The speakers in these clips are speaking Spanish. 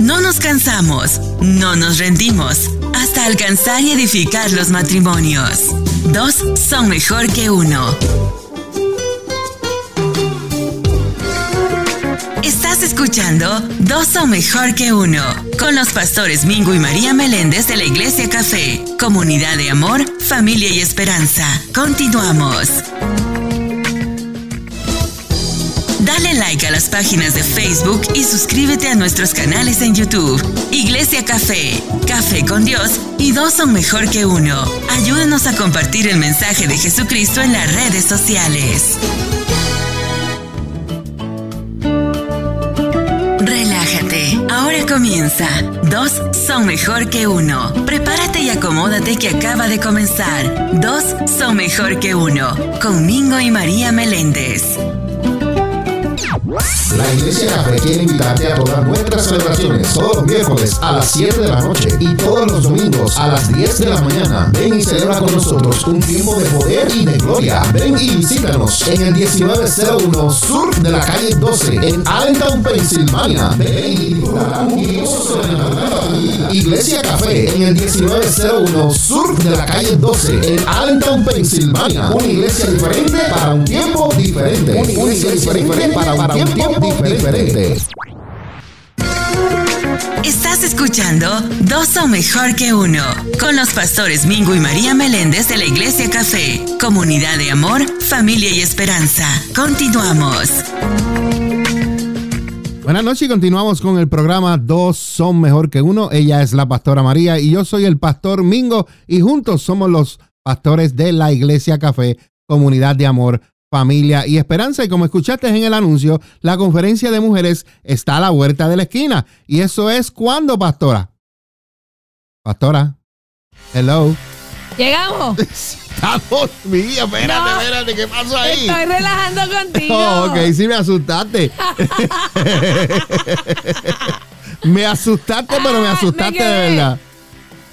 No nos cansamos, no nos rendimos, hasta alcanzar y edificar los matrimonios. Dos son mejor que uno. Estás escuchando Dos son mejor que uno, con los pastores Mingo y María Meléndez de la Iglesia Café, comunidad de amor, familia y esperanza. Continuamos. Like a las páginas de Facebook y suscríbete a nuestros canales en YouTube. Iglesia Café, Café con Dios y dos son mejor que uno. Ayúdanos a compartir el mensaje de Jesucristo en las redes sociales. Relájate, ahora comienza. Dos son mejor que uno. Prepárate y acomódate que acaba de comenzar. Dos son mejor que uno. Con Mingo y María Meléndez. La Iglesia Café quiere invitarte a todas nuestras celebraciones todos los miércoles a las 7 de la noche y todos los domingos a las 10 de la mañana. Ven y celebra con nosotros un tiempo de poder y de gloria. Ven y visítanos en el 1901 Sur de la calle 12 en Allentown, Pensilvania. Ven y Iglesia Café en el 1901 Sur de la calle 12 en Allentown, Pensilvania. Una iglesia diferente para un tiempo diferente. Una iglesia diferente para un tiempo diferente. Estás escuchando Dos son mejor que uno, con los pastores Mingo y María Meléndez de la Iglesia Café, comunidad de amor, familia y esperanza. Continuamos. Buenas noches y continuamos con el programa Dos son mejor que uno. Ella es la pastora María y yo soy el pastor Mingo y juntos somos los pastores de la Iglesia Café, comunidad de amor, familia y esperanza. Y como escuchaste en el anuncio, la conferencia de mujeres está a la vuelta de la esquina. ¿Y eso es cuándo, pastora? Pastora. Hello. Llegamos. Estamos, mía, espérate, No. espérate, ¿qué pasó ahí? Estoy relajando contigo. Oh, ok, sí me asustaste. me asustaste, pero me asustaste me de verdad.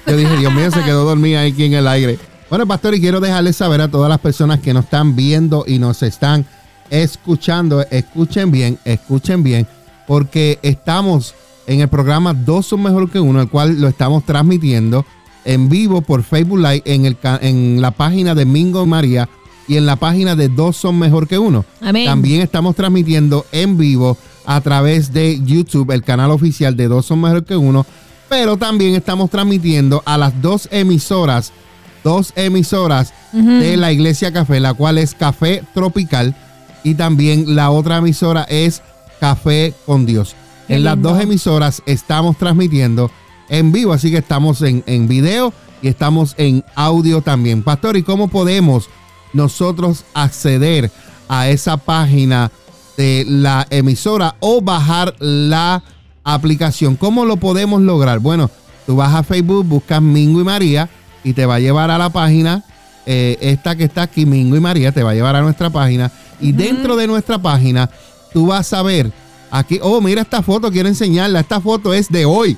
Yo dije, Dios mío, se quedó dormida aquí en el aire. Bueno, pastor, y quiero dejarles saber a todas las personas que nos están viendo y nos están escuchando, escuchen bien, escuchen bien, porque estamos en el programa Dos son mejor que uno, el cual lo estamos transmitiendo en vivo por Facebook Live en, el, en la página de Mingo María y en la página de Dos son mejor que uno. Amén. También estamos transmitiendo en vivo a través de YouTube, el canal oficial de Dos son mejor que uno, pero también estamos transmitiendo a las dos emisoras, dos emisoras de la Iglesia Café, la cual es Café Tropical y también la otra emisora es Café con Dios. Qué en las dos emisoras estamos transmitiendo en vivo, así que estamos en, en video y estamos en audio también. Pastor, ¿y cómo podemos nosotros acceder a esa página de la emisora o bajar la aplicación? ¿Cómo lo podemos lograr? Bueno, tú vas a Facebook, buscas Mingo y María y te va a llevar a la página, eh, esta que está aquí, Mingo y María, te va a llevar a nuestra página y dentro de nuestra página tú vas a ver aquí, oh, mira esta foto, quiero enseñarla, esta foto es de hoy.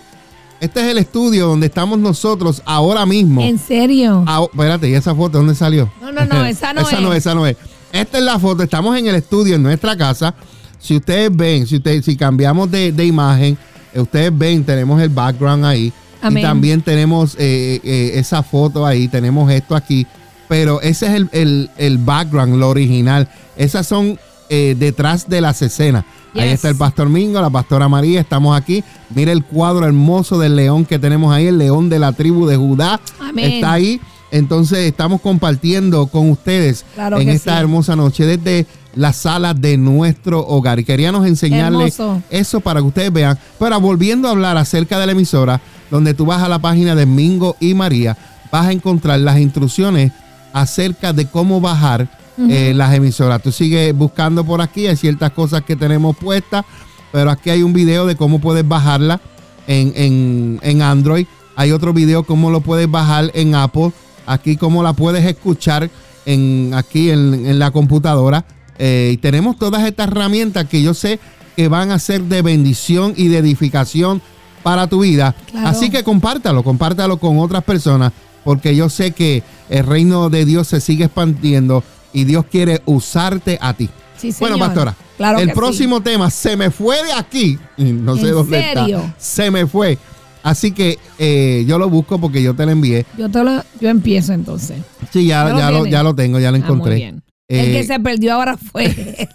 Este es el estudio donde estamos nosotros ahora mismo. ¿En serio? Ah, espérate, ¿y esa foto dónde salió? No, no, no, esa no esa no es. esa no es. Esta es la foto, estamos en el estudio en nuestra casa. Si ustedes ven, si ustedes, si cambiamos de, de imagen, eh, ustedes ven, tenemos el background ahí. Amén. Y también tenemos eh, eh, esa foto ahí, tenemos esto aquí. Pero ese es el, el- el background, lo original. Esas son eh, detrás de las escenas. Ahí está el pastor Mingo, la pastora María, estamos aquí. Mira el cuadro hermoso del león que tenemos ahí, el león de la tribu de Judá. Amén. Está ahí. Entonces estamos compartiendo con ustedes Claro en esta sí. hermosa noche desde la sala de nuestro hogar. Y queríamos enseñarles Hermoso. eso para que ustedes vean. Pero volviendo a hablar acerca de la emisora, donde tú vas a la página de Mingo y María, vas a encontrar las instrucciones acerca de cómo bajar eh, las emisoras. Tú sigues buscando por aquí, hay ciertas cosas que tenemos puestas, pero aquí hay un video de cómo puedes bajarla en, en- en Android. Hay otro video cómo lo puedes bajar en Apple. Aquí cómo la puedes escuchar en, aquí en, en la computadora. Eh, y tenemos todas estas herramientas que yo sé que van a ser de bendición y de edificación para tu vida. Claro. Así que compártalo, compártalo con otras personas, porque yo sé que el reino de Dios se sigue expandiendo y Dios quiere usarte a ti. Sí, Bueno, pastora, Claro el sí. próximo tema se me fue de aquí. No sé ¿En dónde serio? está. Se me fue. Así que eh, yo lo busco porque yo te lo envié. Yo, te lo, yo empiezo entonces. Sí, ya, Ya lo ya, lo, tiene. ya lo tengo, ya lo Ah, muy encontré. bien. El Eh, que se perdió ahora fue él.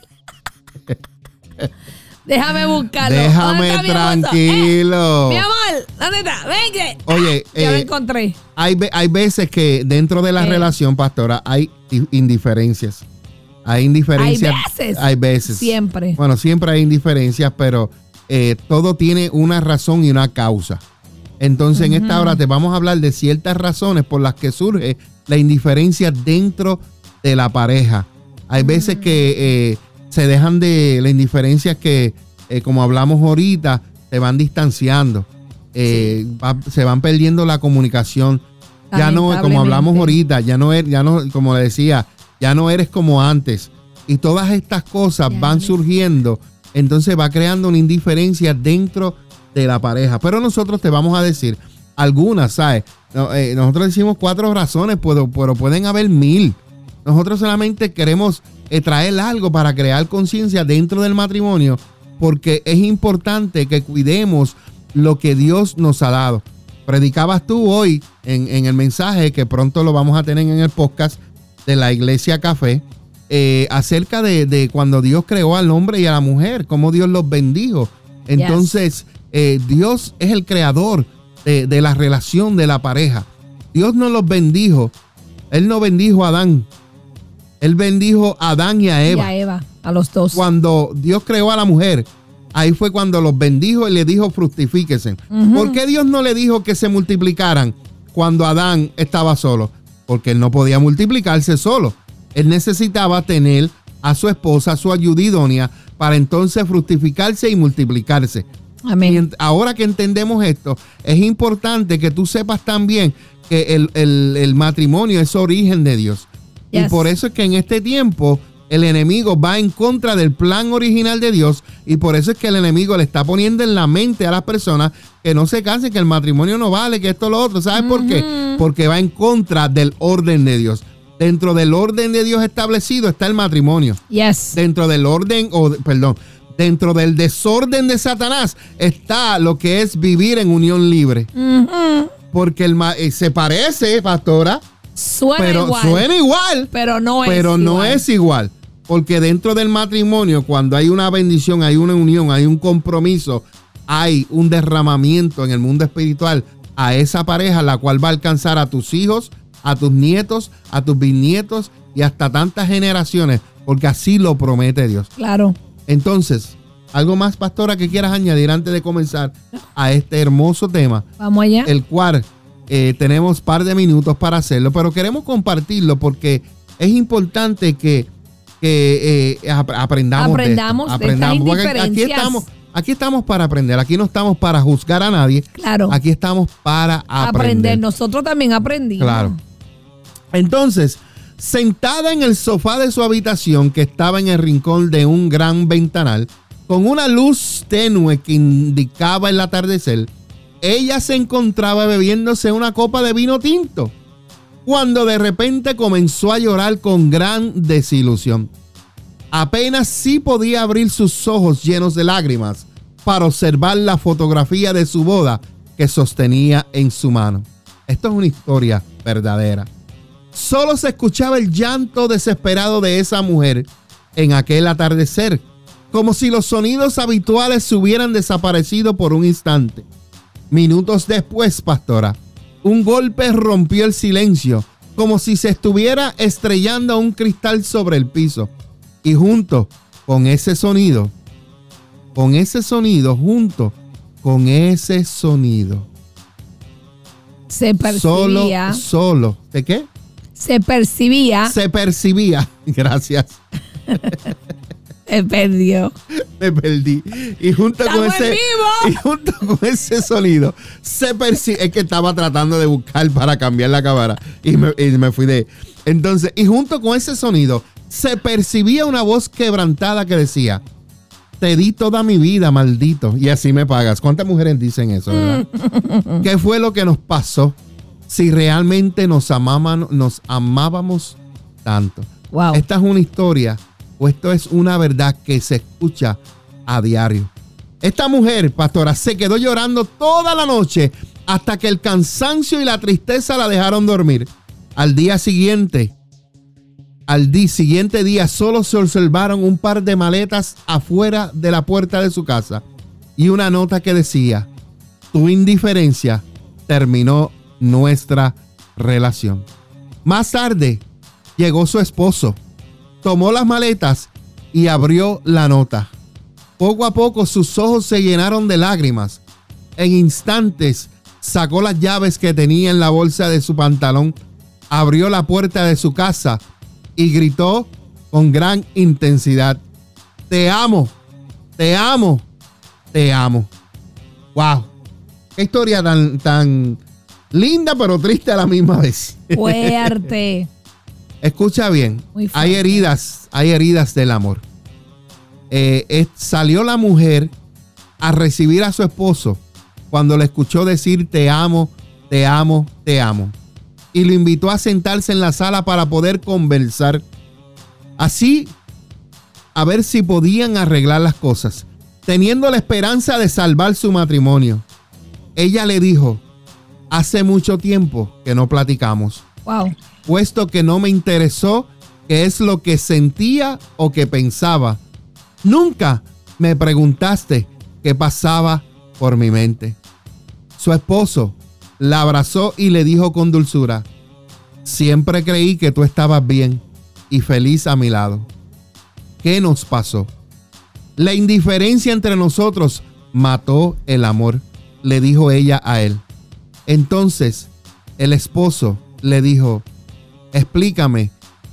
Déjame buscarlo. ¿Dónde déjame mi hermoso? Eh, tranquilo. mi amor, ¿dónde está? Venga. Oye, Ya lo eh, encontré. hay, hay veces que dentro de la Eh. relación, pastora, hay indiferencias. Hay indiferencias. Hay veces. Hay veces. Siempre. Bueno, siempre hay indiferencias, pero eh, todo tiene una razón y una causa. Entonces, en esta hora te vamos a hablar de ciertas razones por las que surge la indiferencia dentro de la pareja. Hay veces que eh, se dejan de la indiferencia que, eh, como hablamos ahorita, se van distanciando. Eh, va- se van perdiendo la comunicación. Ya no, como hablamos ahorita, ya no, er- ya no, como le decía, ya no eres como antes. Y todas estas cosas Ya van surgiendo, entonces va creando una indiferencia dentro de la pareja. Pero nosotros te vamos a decir algunas, ¿sabes? No, nosotros decimos cuatro razones, pero, pero pueden haber mil. Nosotros solamente queremos eh, traer algo para crear conciencia dentro del matrimonio, porque es importante que cuidemos lo que Dios nos ha dado. Predicabas tú hoy en, en el mensaje que pronto lo vamos a tener en el podcast de la Iglesia Café, eh, acerca de, de cuando Dios creó al hombre y a la mujer, cómo Dios los bendijo. Entonces, eh, Dios es el creador de, de la relación de la pareja. Dios no los bendijo. Él no bendijo a Adán. Él bendijo a Adán y a Y Eva a Eva, a los dos. cuando Dios creó a la mujer, ahí fue cuando los bendijo y le dijo fructifíquese. ¿Por qué Dios no le dijo que se multiplicaran cuando Adán estaba solo? Porque él no podía multiplicarse solo. Él necesitaba tener a su esposa, a su ayuda idónea, para entonces fructificarse y multiplicarse. Y Amén. ent- ahora que entendemos esto, es importante que tú sepas también que el, el- el matrimonio es origen de Dios. Y por eso es que en este tiempo el enemigo va en contra del plan original de Dios y por eso es que el enemigo le está poniendo en la mente a las personas que no se cansen, que el matrimonio no vale, que esto lo otro. ¿Sabes por qué? Porque va en contra del orden de Dios. Dentro del orden de Dios establecido está el matrimonio Yes. dentro del orden, o perdón, dentro del desorden de Satanás está lo que es vivir en unión libre. Porque el eh, se parece, pastora, Suena pero igual. suena igual, pero no es pero no igual. es igual. Porque dentro del matrimonio, cuando hay una bendición, hay una unión, hay un compromiso, hay un derramamiento en el mundo espiritual a esa pareja, la cual va a alcanzar a tus hijos, a tus nietos, a tus bisnietos y hasta tantas generaciones, porque así lo promete Dios. Claro. Entonces, algo más, pastora, que quieras añadir antes de comenzar a este hermoso tema, Vamos allá. el cual eh, tenemos par de minutos para hacerlo, pero queremos compartirlo porque es importante que, que, eh, ap- aprendamos, Aprendamos de de esto. estas porque aquí estamos, aquí estamos para aprender, aquí no estamos para juzgar a nadie, Claro. aquí estamos para aprender. aprender. Nosotros también aprendimos. Claro. Entonces, sentada en el sofá de su habitación, que estaba en el rincón de un gran ventanal, con una luz tenue que indicaba el atardecer, ella se encontraba bebiéndose una copa de vino tinto, cuando de repente comenzó a llorar con gran desilusión. Apenas sí podía abrir sus ojos llenos de lágrimas para observar la fotografía de su boda que sostenía en su mano. Esto es una historia verdadera. Solo se escuchaba el llanto desesperado de esa mujer en aquel atardecer, como si los sonidos habituales se hubieran desaparecido por un instante. Minutos después, pastora, un golpe rompió el silencio, como si se estuviera estrellando un cristal sobre el piso. Y junto con ese sonido, con ese sonido, junto con ese sonido, Se solo, percibía. solo, ¿de qué? se percibía. Se percibía, gracias, Se perdió. me perdí. Y junto con ¡Estamos en ese, y vivo! junto con ese sonido, se percibe, es que estaba tratando de buscar para cambiar la cámara y me, y me fui de, entonces, y junto con ese sonido, se percibía una voz quebrantada que decía, te di toda mi vida, maldito, y así me pagas. ¿Cuántas mujeres dicen eso, verdad? ¿Qué fue lo que nos pasó si realmente nos, amaban, nos amábamos tanto? Wow. Esta es una historia o esto es una verdad que se escucha a diario. Esta mujer, pastora, se quedó llorando toda la noche hasta que el cansancio y la tristeza la dejaron dormir. Al día siguiente, al día, siguiente día solo se observaron un par de maletas afuera de la puerta de su casa y una nota que decía, tu indiferencia terminó nuestra relación. Más tarde llegó su esposo, tomó las maletas y abrió la nota. Poco a poco sus ojos se llenaron de lágrimas. En instantes sacó las llaves que tenía en la bolsa de su pantalón, abrió la puerta de su casa y gritó con gran intensidad, te amo, te amo, te amo. ¡Wow! Qué historia tan, tan linda pero triste a la misma vez. Fuerte. Escucha bien, hay heridas, hay heridas del amor. Eh, es- salió la mujer a recibir a su esposo cuando le escuchó decir te amo, te amo, te amo. Y lo invitó a sentarse en la sala para poder conversar. Así, a ver si podían arreglar las cosas, teniendo la esperanza de salvar su matrimonio. Ella le dijo, hace mucho tiempo que no platicamos Wow. puesto que no me interesó qué es lo que sentía o que pensaba. Nunca me preguntaste qué pasaba por mi mente. Su esposo la abrazó y le dijo con dulzura, siempre creí que tú estabas bien y feliz a mi lado. ¿Qué nos pasó? La indiferencia entre nosotros mató el amor, le dijo ella a él. Entonces el esposo le dijo, explícame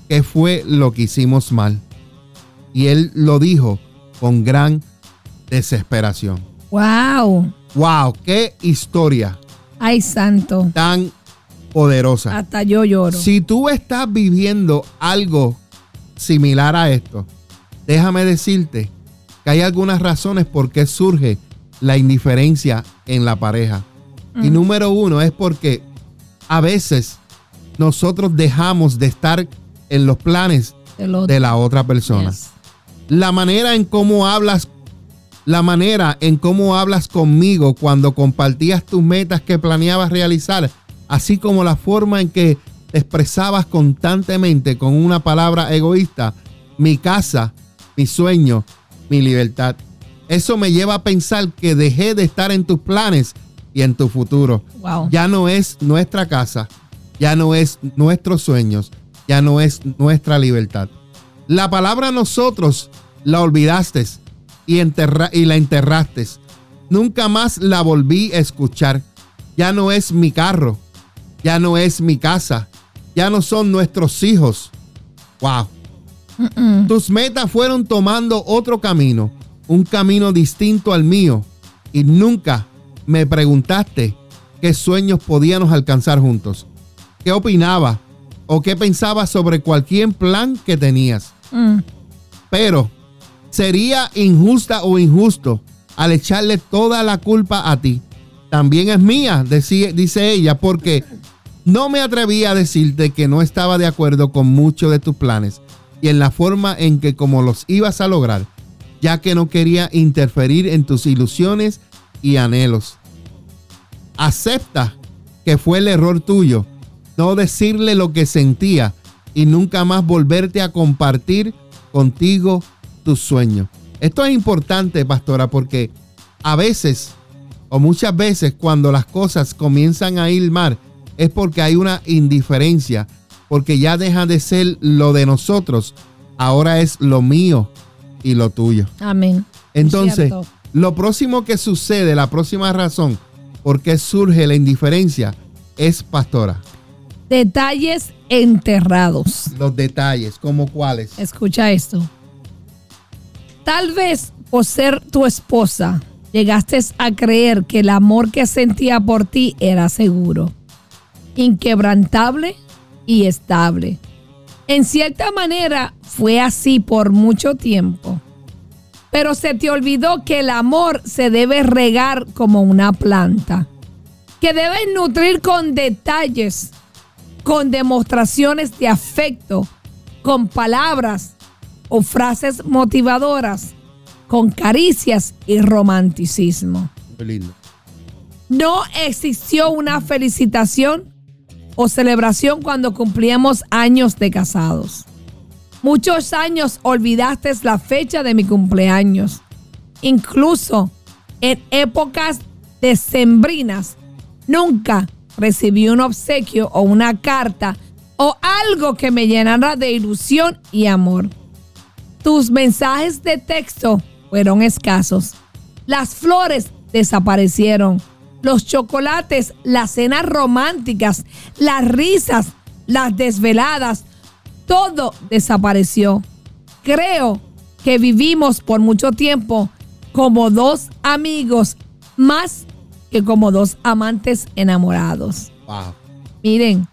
qué fue lo que hicimos mal. Y él lo dijo con gran desesperación. Wow. ¡Wow! ¡Qué historia Ay, santo. tan poderosa! Hasta yo lloro. Si tú estás viviendo algo similar a esto, déjame decirte que hay algunas razones por qué surge la indiferencia en la pareja. Y número uno es porque a veces nosotros dejamos de estar en los planes de la otra persona. Yes. La manera en cómo hablas, la manera en cómo hablas conmigo cuando compartías tus metas que planeabas realizar, así como la forma en que te expresabas constantemente con una palabra egoísta, mi casa, mi sueño, mi libertad. Eso me lleva a pensar que dejé de estar en tus planes y en tu futuro. Wow. Ya no es nuestra casa, ya no es nuestros sueños, ya no es nuestra libertad. La palabra nosotros la olvidaste y, enterra- y la enterraste. Nunca más la volví a escuchar. Ya no es mi carro, ya no es mi casa, ya no son nuestros hijos. Wow. Tus metas fueron tomando otro camino, un camino distinto al mío, y nunca me preguntaste qué sueños podíamos alcanzar juntos, qué opinaba o qué pensaba sobre cualquier plan que tenías. Mm. Pero sería injusta o injusto al echarle toda la culpa a ti. También es mía, dice ella, porque no me atreví a decirte que no estaba de acuerdo con muchos de tus planes y en la forma en que como los ibas a lograr, ya que no quería interferir en tus ilusiones y anhelos. Acepta que fue el error tuyo, no decirle lo que sentía y nunca más volverte a compartir contigo tus sueños. Esto es importante, pastora, porque a veces o muchas veces cuando las cosas comienzan a ir mal es porque hay una indiferencia, porque ya deja de ser lo de nosotros, ahora es lo mío y lo tuyo. Amén. Entonces, Cierto. lo próximo que sucede, la próxima razón por qué surge la indiferencia es, pastora, Detalles enterrados. los detalles, como cuáles. Escucha esto. Tal vez por ser tu esposa, llegaste a creer que el amor que sentía por ti era seguro, inquebrantable y estable. En cierta manera fue así por mucho tiempo. Pero se te olvidó que el amor se debe regar como una planta, que debes nutrir con detalles, con demostraciones de afecto, con palabras, o frases motivadoras con caricias y romanticismo. Muy lindo. No existió una felicitación o celebración cuando cumplíamos años de casados. Muchos años olvidaste la fecha de mi cumpleaños. Incluso en épocas decembrinas, nunca recibí un obsequio o una carta o algo que me llenara de ilusión y amor. Tus mensajes de texto fueron escasos. Las flores desaparecieron. Los chocolates, las cenas románticas, las risas, las desveladas, todo desapareció. Creo que vivimos por mucho tiempo como dos amigos más que como dos amantes enamorados. Miren,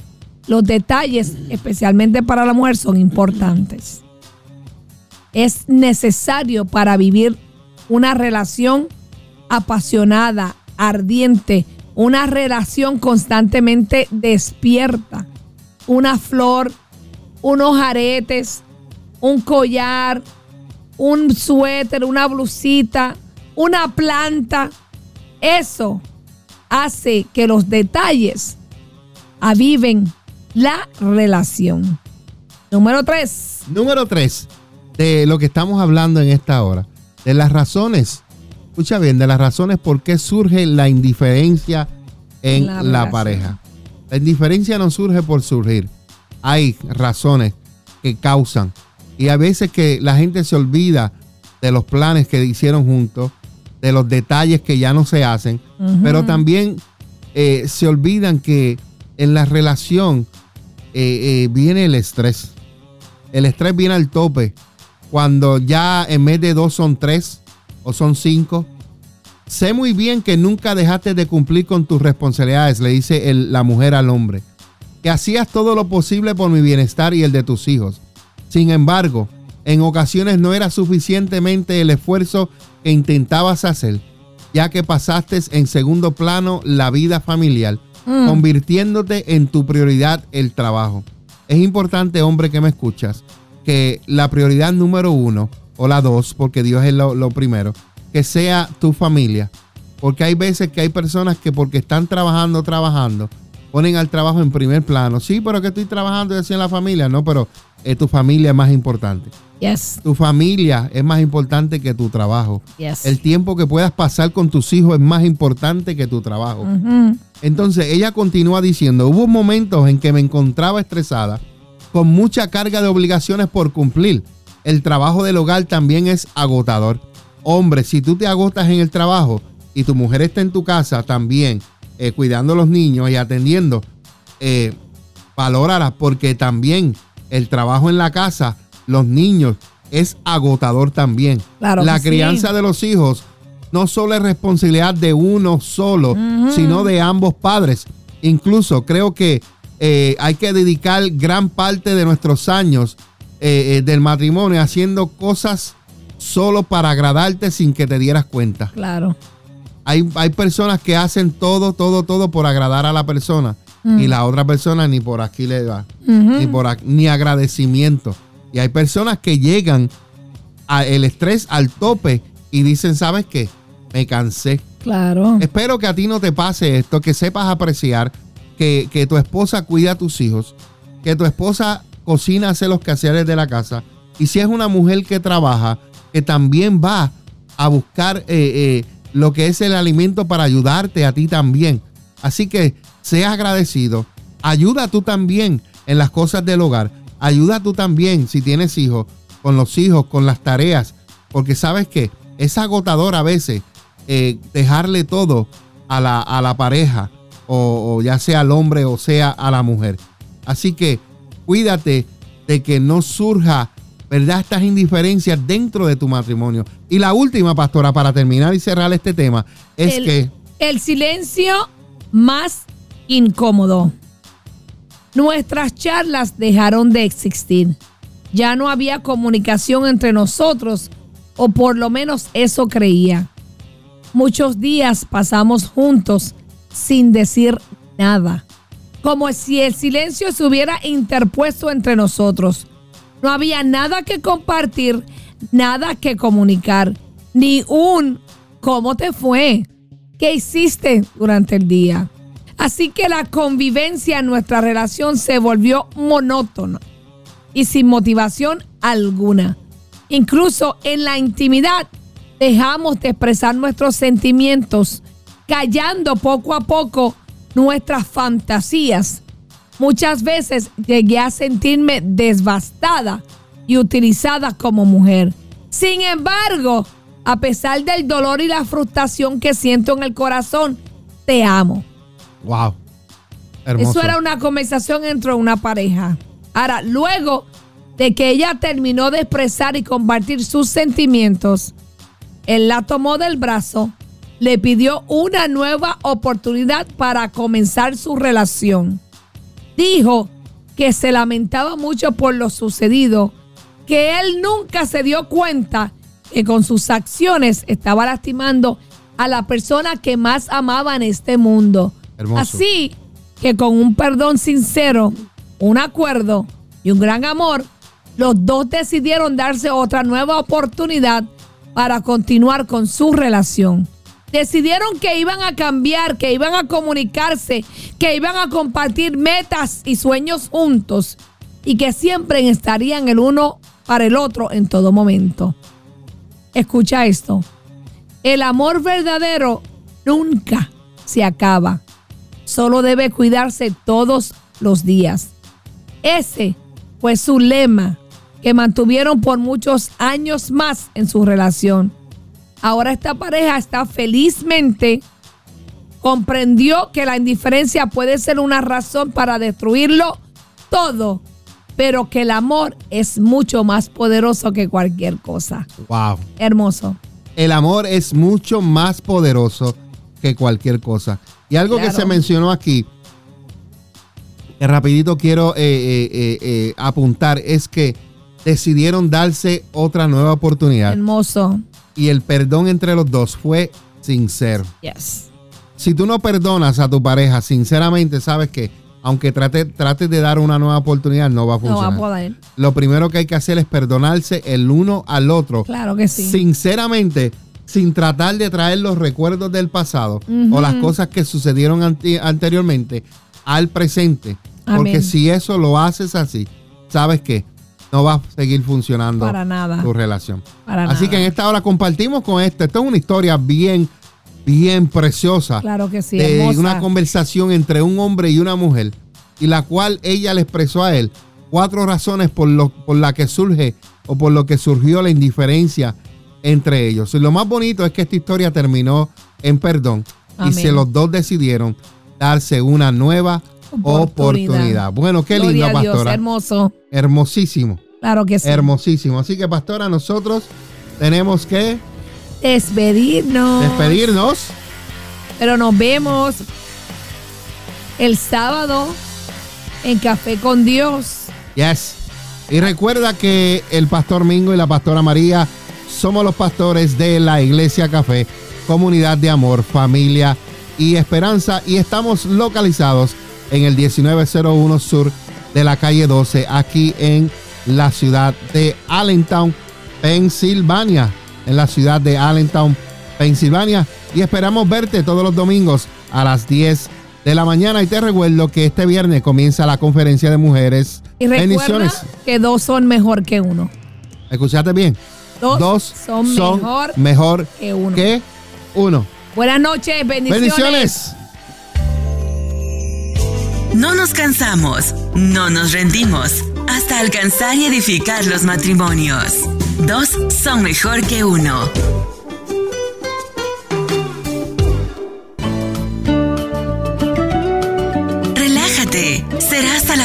los detalles, especialmente para la mujer, son importantes. Es necesario para vivir una relación apasionada, ardiente, una relación constantemente despierta, una flor, unos aretes, un collar, un suéter, una blusita, una planta. Eso hace que los detalles aviven la relación. Número tres. Número tres, de lo que estamos hablando en esta hora, de las razones, escucha bien, de las razones por qué surge la indiferencia en la, la pareja. La indiferencia no surge por surgir. Hay razones que causan. Y a veces que la gente se olvida de los planes que hicieron juntos, de los detalles que ya no se hacen, pero también eh, se olvidan que en la relación eh, eh, viene el estrés. El estrés viene al tope cuando ya en vez de dos son tres o son cinco. Sé muy bien que nunca dejaste de cumplir con tus responsabilidades, le dice la mujer al hombre. Que hacías todo lo posible por mi bienestar y el de tus hijos. Sin embargo, en ocasiones no era suficientemente el esfuerzo que intentabas hacer, ya que pasaste en segundo plano la vida familiar, mm. convirtiéndote en tu prioridad el trabajo. Es importante, hombre, que me escuchas, que la prioridad número uno o la dos, porque Dios es lo, lo primero, que sea tu familia. Porque hay veces que hay personas que porque están trabajando, trabajando, ponen al trabajo en primer plano. Sí, pero que estoy trabajando y así en la familia. No, pero eh, tu familia es más importante. Yes. Tu familia es más importante que tu trabajo. Yes. El tiempo que puedas pasar con tus hijos es más importante que tu trabajo. Entonces ella continúa diciendo, hubo momentos en que me encontraba estresada, con mucha carga de obligaciones por cumplir. El trabajo del hogar también es agotador. Hombre, si tú te agotas en el trabajo y tu mujer está en tu casa también, eh, cuidando a los niños y atendiendo, eh, valórala porque también el trabajo en la casa, los niños, es agotador también. la crianza de los hijos no solo es responsabilidad de uno solo, sino de ambos padres. Incluso creo que eh, hay que dedicar gran parte de nuestros años del matrimonio haciendo cosas solo para agradarte sin que te dieras cuenta. Claro. Hay, personas que hacen todo, todo, todo por agradar a la persona y mm. la otra persona ni por aquí le da, ni, por ni agradecimiento. Y hay personas que llegan al estrés al tope y dicen, ¿sabes qué? Me cansé. Claro. Espero que a ti no te pase esto, que sepas apreciar que, que tu esposa cuida a tus hijos, que tu esposa cocina, hace los quehaceres de la casa. Y si es una mujer que trabaja, que también va a buscar eh, eh, lo que es el alimento para ayudarte a ti también. Así que sea agradecido. Ayuda tú también en las cosas del hogar. Ayuda tú también si tienes hijos, con los hijos, con las tareas. Porque sabes que es agotador a veces eh, dejarle todo a la, a la pareja, o, o ya sea al hombre o sea a la mujer. Así que cuídate de que no surja ¿verdad? Estas indiferencias dentro de tu matrimonio. Y la última, pastora, para terminar y cerrar este tema, es que... El silencio más incómodo. Nuestras charlas dejaron de existir. Ya no había comunicación entre nosotros, o por lo menos eso creía. Muchos días pasamos juntos sin decir nada, como si el silencio se hubiera interpuesto entre nosotros No había nada que compartir, nada que comunicar, ni un cómo te fue, qué hiciste durante el día. Así que la convivencia en nuestra relación se volvió monótona y sin motivación alguna. Incluso en la intimidad dejamos de expresar nuestros sentimientos, callando poco a poco nuestras fantasías. Muchas veces llegué a sentirme devastada y utilizada como mujer. Sin embargo, a pesar del dolor y la frustración que siento en el corazón, te amo. Wow. Eso era una conversación entre una pareja. Ahora, luego de que ella terminó de expresar y compartir sus sentimientos, él la tomó del brazo, le pidió una nueva oportunidad para comenzar su relación. Dijo que se lamentaba mucho por lo sucedido, que él nunca se dio cuenta que con sus acciones estaba lastimando a la persona que más amaba en este mundo. Así que con un perdón sincero, un acuerdo y un gran amor, los dos decidieron darse otra nueva oportunidad para continuar con su relación. Decidieron que iban a cambiar, que iban a comunicarse, que iban a compartir metas y sueños juntos y que siempre estarían el uno para el otro en todo momento. Escucha esto. El amor verdadero nunca se acaba solo debe cuidarse todos los días. Ese fue su lema que mantuvieron por muchos años más en su relación. Ahora esta pareja está felizmente comprendió que la indiferencia puede ser una razón para destruirlo todo, pero que el amor es mucho más poderoso que cualquier cosa. Wow. Hermoso. El amor es mucho más poderoso que cualquier cosa. Y algo que se mencionó aquí, que rapidito quiero eh, eh, eh, apuntar, es que decidieron darse otra nueva oportunidad. Hermoso. Y el perdón entre los dos fue sincero. Yes. Si tú no perdonas a tu pareja, sinceramente, sabes que aunque trates trate de dar una nueva oportunidad, no va a funcionar. No va a poder. Lo primero que hay que hacer es perdonarse el uno al otro. Claro que sí. Sinceramente, sin tratar de traer los recuerdos del pasado o las cosas que sucedieron anteriormente al presente. Porque si eso lo haces así, sabes que no va a seguir funcionando Para nada. tu relación. Para así que en esta hora compartimos con este. Esto es una historia bien, bien preciosa. Claro que sí. De una conversación entre un hombre y una mujer, y la cual ella le expresó a él cuatro razones por, lo, por la que surge o por lo que surgió la indiferencia entre ellos. Lo más bonito es que esta historia terminó en perdón y se los dos decidieron darse una nueva oportunidad. Bueno, qué lindo, pastora. hermoso. Hermosísimo. Claro que sí. Hermosísimo. Así que, pastora, nosotros tenemos que despedirnos. Despedirnos. Pero nos vemos el sábado en Café con Dios. Yes. Y recuerda que el pastor Mingo y la pastora María somos los pastores de la Iglesia Café, comunidad de amor, familia y esperanza. Y estamos localizados en el 1901 sur de la calle 12, aquí en la ciudad de Allentown, Pensilvania. En la ciudad de Allentown, Pensilvania. Y esperamos verte todos los domingos a las 10 de la mañana. Y te recuerdo que este viernes comienza la conferencia de mujeres. Y recuerda que dos son mejor que uno. ¿Escuchaste bien? Dos, son, mejor, que, uno. Buenas noches, bendiciones. No nos cansamos, no nos rendimos, hasta alcanzar y edificar los matrimonios. Dos son mejor que uno.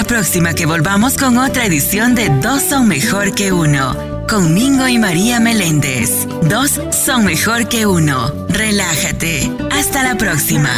Próxima que volvamos con otra edición de Dos son mejor que uno con Mingo y María Meléndez. Dos son mejor que uno. Relájate. Hasta la próxima.